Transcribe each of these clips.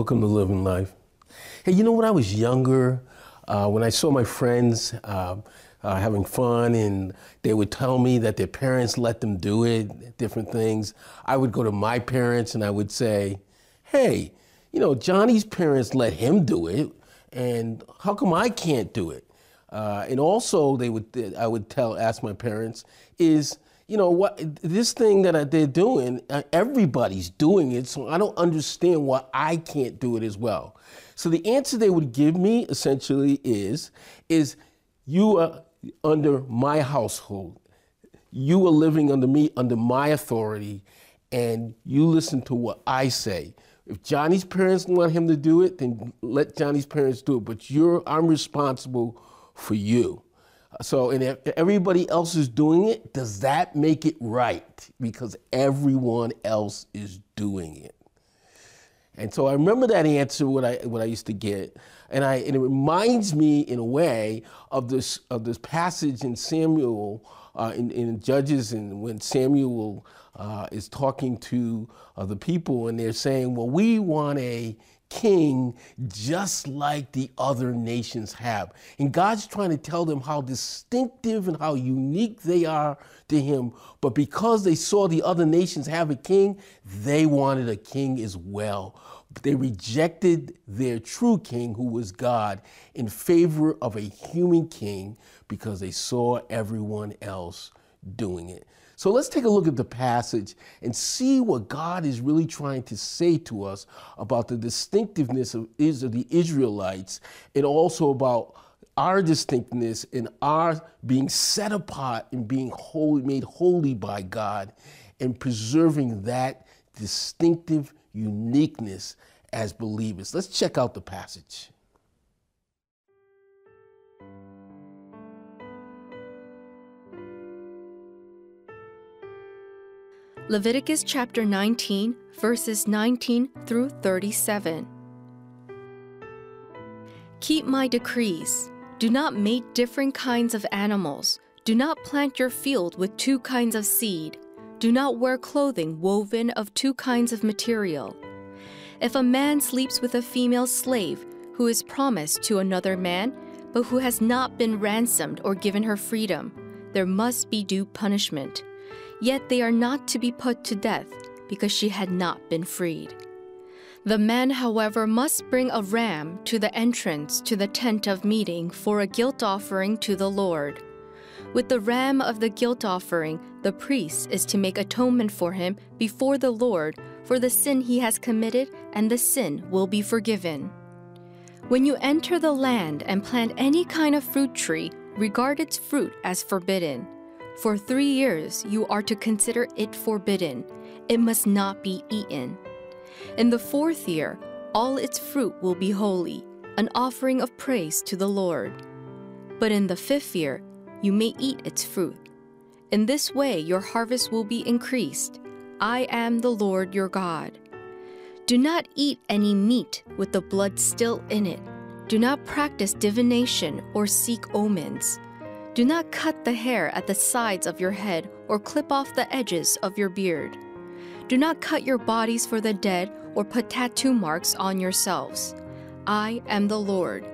Welcome to Living Life. Hey, you know, when I was younger, uh, when I saw my friends uh, uh, having fun and they would tell me that their parents let them do it, different things, I would go to my parents and I would say, hey, you know, Johnny's parents let him do it, and how come I can't do it? Uh, and also, they would, I would tell, ask my parents, is you know what this thing that they're doing uh, everybody's doing it so i don't understand why i can't do it as well. So the answer they would give me essentially is is you are under my household. You are living under me under my authority and you listen to what i say. If johnny's parents want him to do it then let johnny's parents do it but you're i'm responsible for you so, and if everybody else is doing it, does that make it right? Because everyone else is doing it. And so I remember that answer what I what I used to get, and I and it reminds me in a way of this of this passage in Samuel uh, in, in Judges, and when Samuel uh, is talking to uh, the people, and they're saying, "Well, we want a king just like the other nations have. And God's trying to tell them how distinctive and how unique they are to him. But because they saw the other nations have a king, they wanted a king as well. But they rejected their true king, who was God, in favor of a human king because they saw everyone else doing it. So let's take a look at the passage and see what God is really trying to say to us about the distinctiveness of the Israelites and also about our distinctness and our being set apart and being holy, made holy by God and preserving that distinctive uniqueness as believers. Let's check out the passage. Leviticus chapter 19, verses 19 through 37. Keep my decrees. Do not mate different kinds of animals. Do not plant your field with two kinds of seed. Do not wear clothing woven of two kinds of material. If a man sleeps with a female slave who is promised to another man, but who has not been ransomed or given her freedom, there must be due punishment. Yet they are not to be put to death, because she had not been freed. The man, however, must bring a ram to the entrance to the tent of meeting for a guilt offering to the Lord. With the ram of the guilt offering, the priest is to make atonement for him before the Lord for the sin he has committed, and the sin will be forgiven. When you enter the land and plant any kind of fruit tree, regard its fruit as forbidden. For three years you are to consider it forbidden, it must not be eaten. In the fourth year, all its fruit will be holy, an offering of praise to the Lord. But in the fifth year, you may eat its fruit. In this way, your harvest will be increased. I am the Lord your God. Do not eat any meat with the blood still in it. Do not practice divination or seek omens. Do not cut the hair at the sides of your head or clip off the edges of your beard. Do not cut your bodies for the dead or put tattoo marks on yourselves. I am the Lord.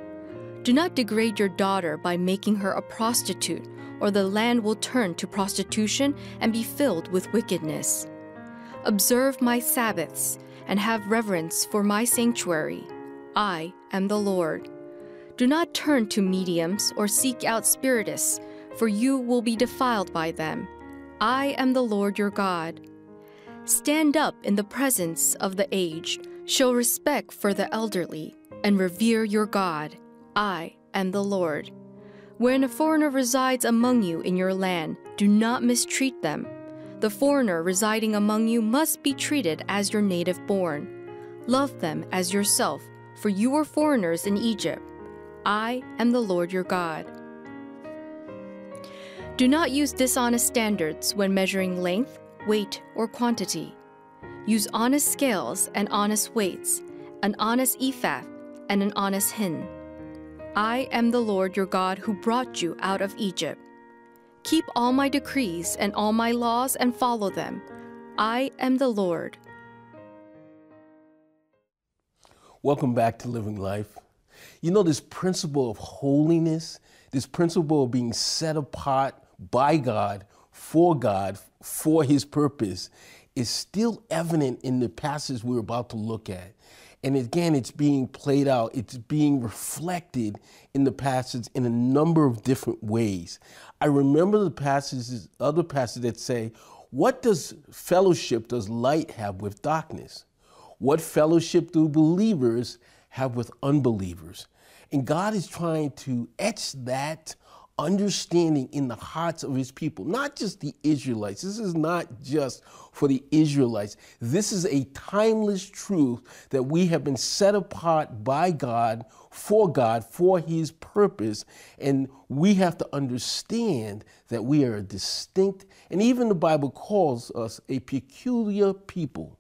Do not degrade your daughter by making her a prostitute, or the land will turn to prostitution and be filled with wickedness. Observe my Sabbaths and have reverence for my sanctuary. I am the Lord. Do not turn to mediums or seek out spiritists, for you will be defiled by them. I am the Lord your God. Stand up in the presence of the aged, show respect for the elderly, and revere your God. I am the Lord. When a foreigner resides among you in your land, do not mistreat them. The foreigner residing among you must be treated as your native born. Love them as yourself, for you were foreigners in Egypt. I am the Lord your God. Do not use dishonest standards when measuring length, weight, or quantity. Use honest scales and honest weights, an honest ephah and an honest hin. I am the Lord your God who brought you out of Egypt. Keep all my decrees and all my laws and follow them. I am the Lord. Welcome back to Living Life. You know, this principle of holiness, this principle of being set apart by God, for God, for His purpose, is still evident in the passage we're about to look at. And again, it's being played out, it's being reflected in the passage in a number of different ways. I remember the passages, other passages that say, What does fellowship does light have with darkness? What fellowship do believers have with unbelievers? And God is trying to etch that understanding in the hearts of his people, not just the Israelites. This is not just for the Israelites. This is a timeless truth that we have been set apart by God, for God, for his purpose. And we have to understand that we are a distinct, and even the Bible calls us a peculiar people.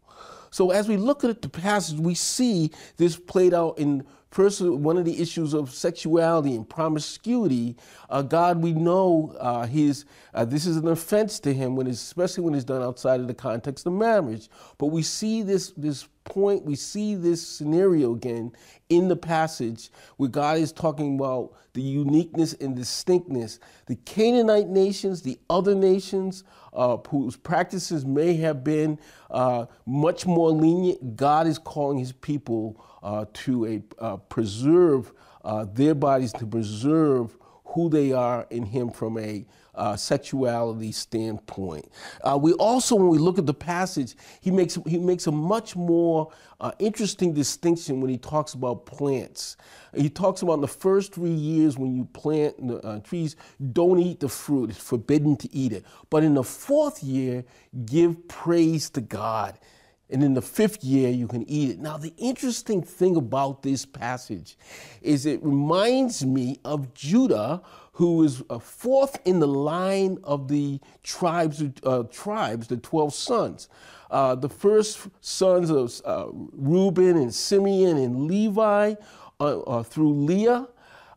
So as we look at the passage, we see this played out in First, one of the issues of sexuality and promiscuity, uh, God, we know uh, his, uh, this is an offense to him, when especially when it's done outside of the context of marriage. But we see this, this point, we see this scenario again in the passage where God is talking about the uniqueness and distinctness. The Canaanite nations, the other nations uh, whose practices may have been uh, much more lenient, God is calling his people uh, to a, uh, preserve uh, their bodies, to preserve who they are in Him from a uh, sexuality standpoint. Uh, we also, when we look at the passage, he makes he makes a much more uh, interesting distinction when he talks about plants. He talks about in the first three years when you plant uh, trees, don't eat the fruit; it's forbidden to eat it. But in the fourth year, give praise to God. And in the fifth year, you can eat it. Now, the interesting thing about this passage is it reminds me of Judah, who is fourth in the line of the tribes, uh, tribes the 12 sons. Uh, the first sons of uh, Reuben and Simeon and Levi uh, uh, through Leah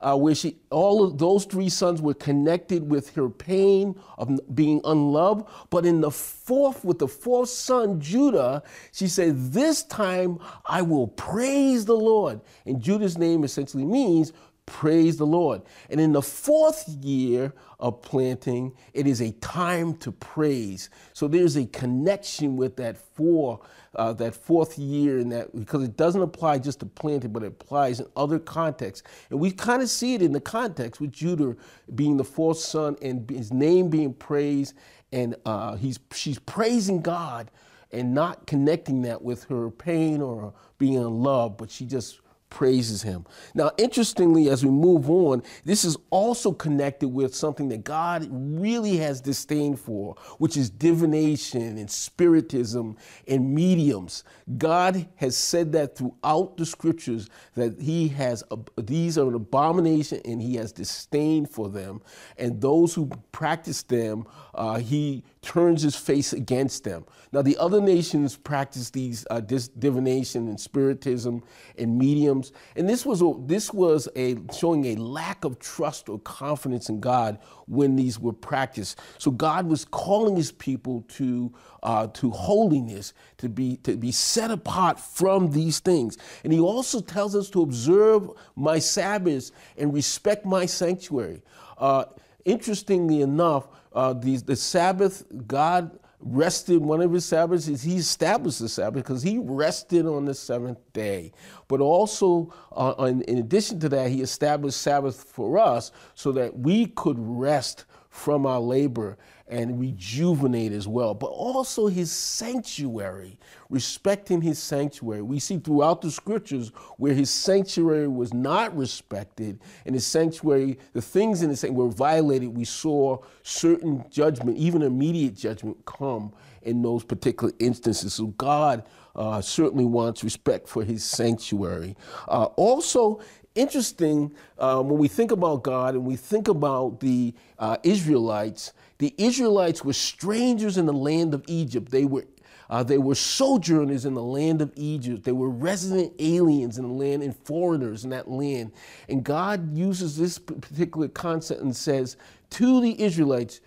uh, where she, all of those three sons were connected with her pain of being unloved. But in the fourth, with the fourth son, Judah, she said, This time I will praise the Lord. And Judah's name essentially means praise the Lord. And in the fourth year of planting, it is a time to praise. So there's a connection with that four uh, that fourth year and that because it doesn't apply just to planting, but it applies in other contexts. And we kind of see it in the context with Judah being the fourth son and his name being praised, and uh, he's she's praising God and not connecting that with her pain or being in love, but she just praises him. Now, interestingly, as we move on, this is also connected with something that God really has disdain for, which is divination and spiritism and mediums. God has said that throughout the scriptures that he has these are an abomination and he has disdain for them, and those who practice them, uh, he turns his face against them. Now, the other nations practice these uh, divination and spiritism and mediums, and this was a, this was a showing a lack of trust or confidence in God when these were practiced. So God was calling His people to uh, to holiness, to be to be set apart from these things, and He also tells us to observe my Sabbaths and respect my sanctuary. Uh, interestingly enough, uh, the, the Sabbath, God rested one of his Sabbaths is he established the Sabbath because he rested on the seventh day. But also, uh, in, in, addition to that, he established Sabbath for us so that we could rest from our labor and rejuvenate as well, but also his sanctuary, respecting his sanctuary. We see throughout the scriptures where his sanctuary was not respected and his sanctuary, the things in the sanctuary were violated. We saw certain judgment, even immediate judgment, come in those particular instances. So God uh, certainly wants respect for his sanctuary. Uh, also, interesting um, when we think about God and we think about the uh, Israelites, the Israelites were strangers in the land of Egypt. They were uh, they were sojourners in the land of Egypt. They were resident aliens in the land and foreigners in that land. And God uses this particular concept and says to the Israelites,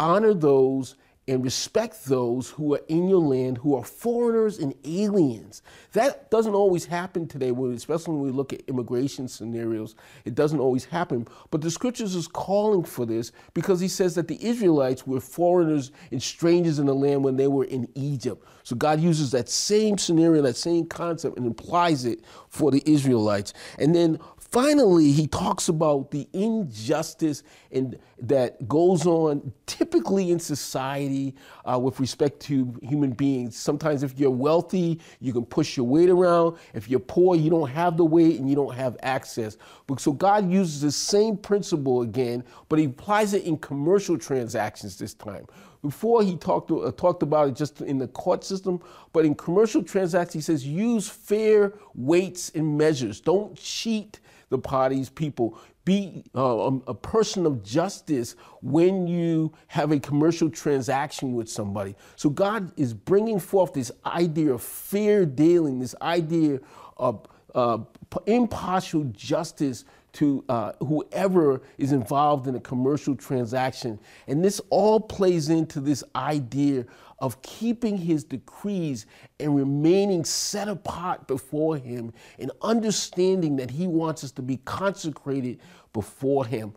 honor those and respect those who are in your land who are foreigners and aliens. That doesn't always happen today, especially when we look at immigration scenarios. It doesn't always happen. But the scriptures is calling for this because he says that the Israelites were foreigners and strangers in the land when they were in Egypt. So God uses that same scenario, that same concept, and applies it for the Israelites. And then Finally, he talks about the injustice and that goes on typically in society uh, with respect to human beings. Sometimes, if you're wealthy, you can push your weight around. If you're poor, you don't have the weight and you don't have access. But so God uses the same principle again, but he applies it in commercial transactions this time. Before he talked uh, talked about it just in the court system, but in commercial transactions, he says use fair weights and measures. Don't cheat the parties, people. Be uh, um, a person of justice when you have a commercial transaction with somebody. So God is bringing forth this idea of fair dealing, this idea of uh, impartial justice to uh, whoever is involved in a commercial transaction. And this all plays into this idea of keeping his decrees and remaining set apart before him and understanding that he wants us to be consecrated before him.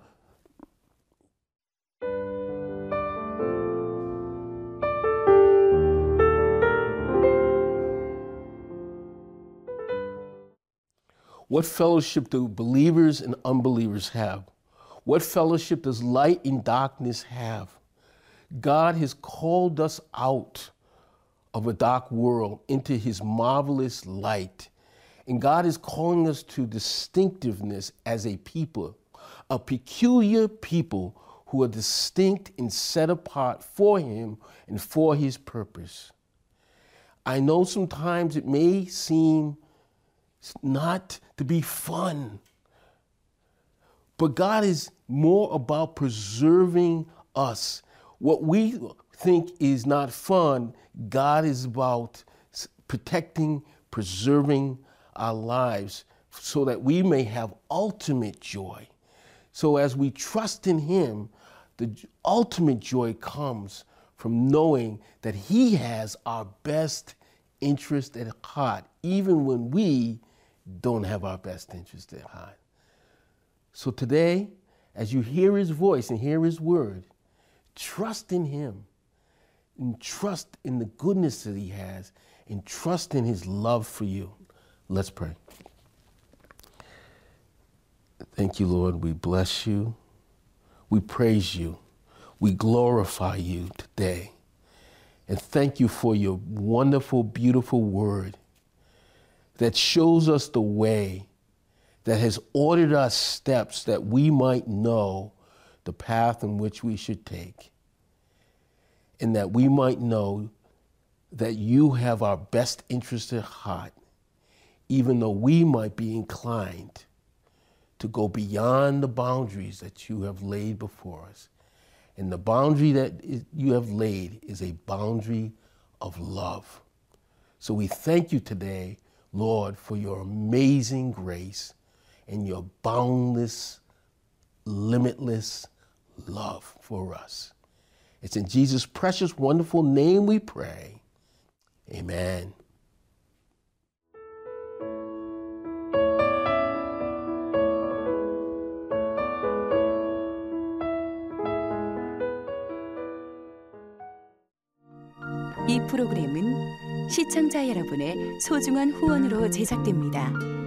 What fellowship do believers and unbelievers have? What fellowship does light and darkness have? God has called us out of a dark world into his marvelous light. And God is calling us to distinctiveness as a people, a peculiar people who are distinct and set apart for him and for his purpose. I know sometimes it may seem not to be fun, but God is more about preserving us what we think is not fun, God is about protecting, preserving our lives so that we may have ultimate joy. So as we trust in Him, the ultimate joy comes from knowing that He has our best interest at heart, even when we don't have our best interest at heart. So today, as you hear His voice and hear His word, Trust in Him and trust in the goodness that He has and trust in His love for you. Let's pray. Thank you, Lord. We bless you. We praise you. We glorify you today. And thank you for your wonderful, beautiful word that shows us the way, that has ordered our steps that we might know the path in which we should take, and that we might know that you have our best interest at heart, even though we might be inclined to go beyond the boundaries that you have laid before us. And the boundary that you have laid is a boundary of love. So we thank you today, Lord, for your amazing grace and your boundless, limitless love for us. It's in Jesus' precious, wonderful name we pray. Amen. 이 프로그램은 시청자 여러분의 소중한 후원으로 제작됩니다.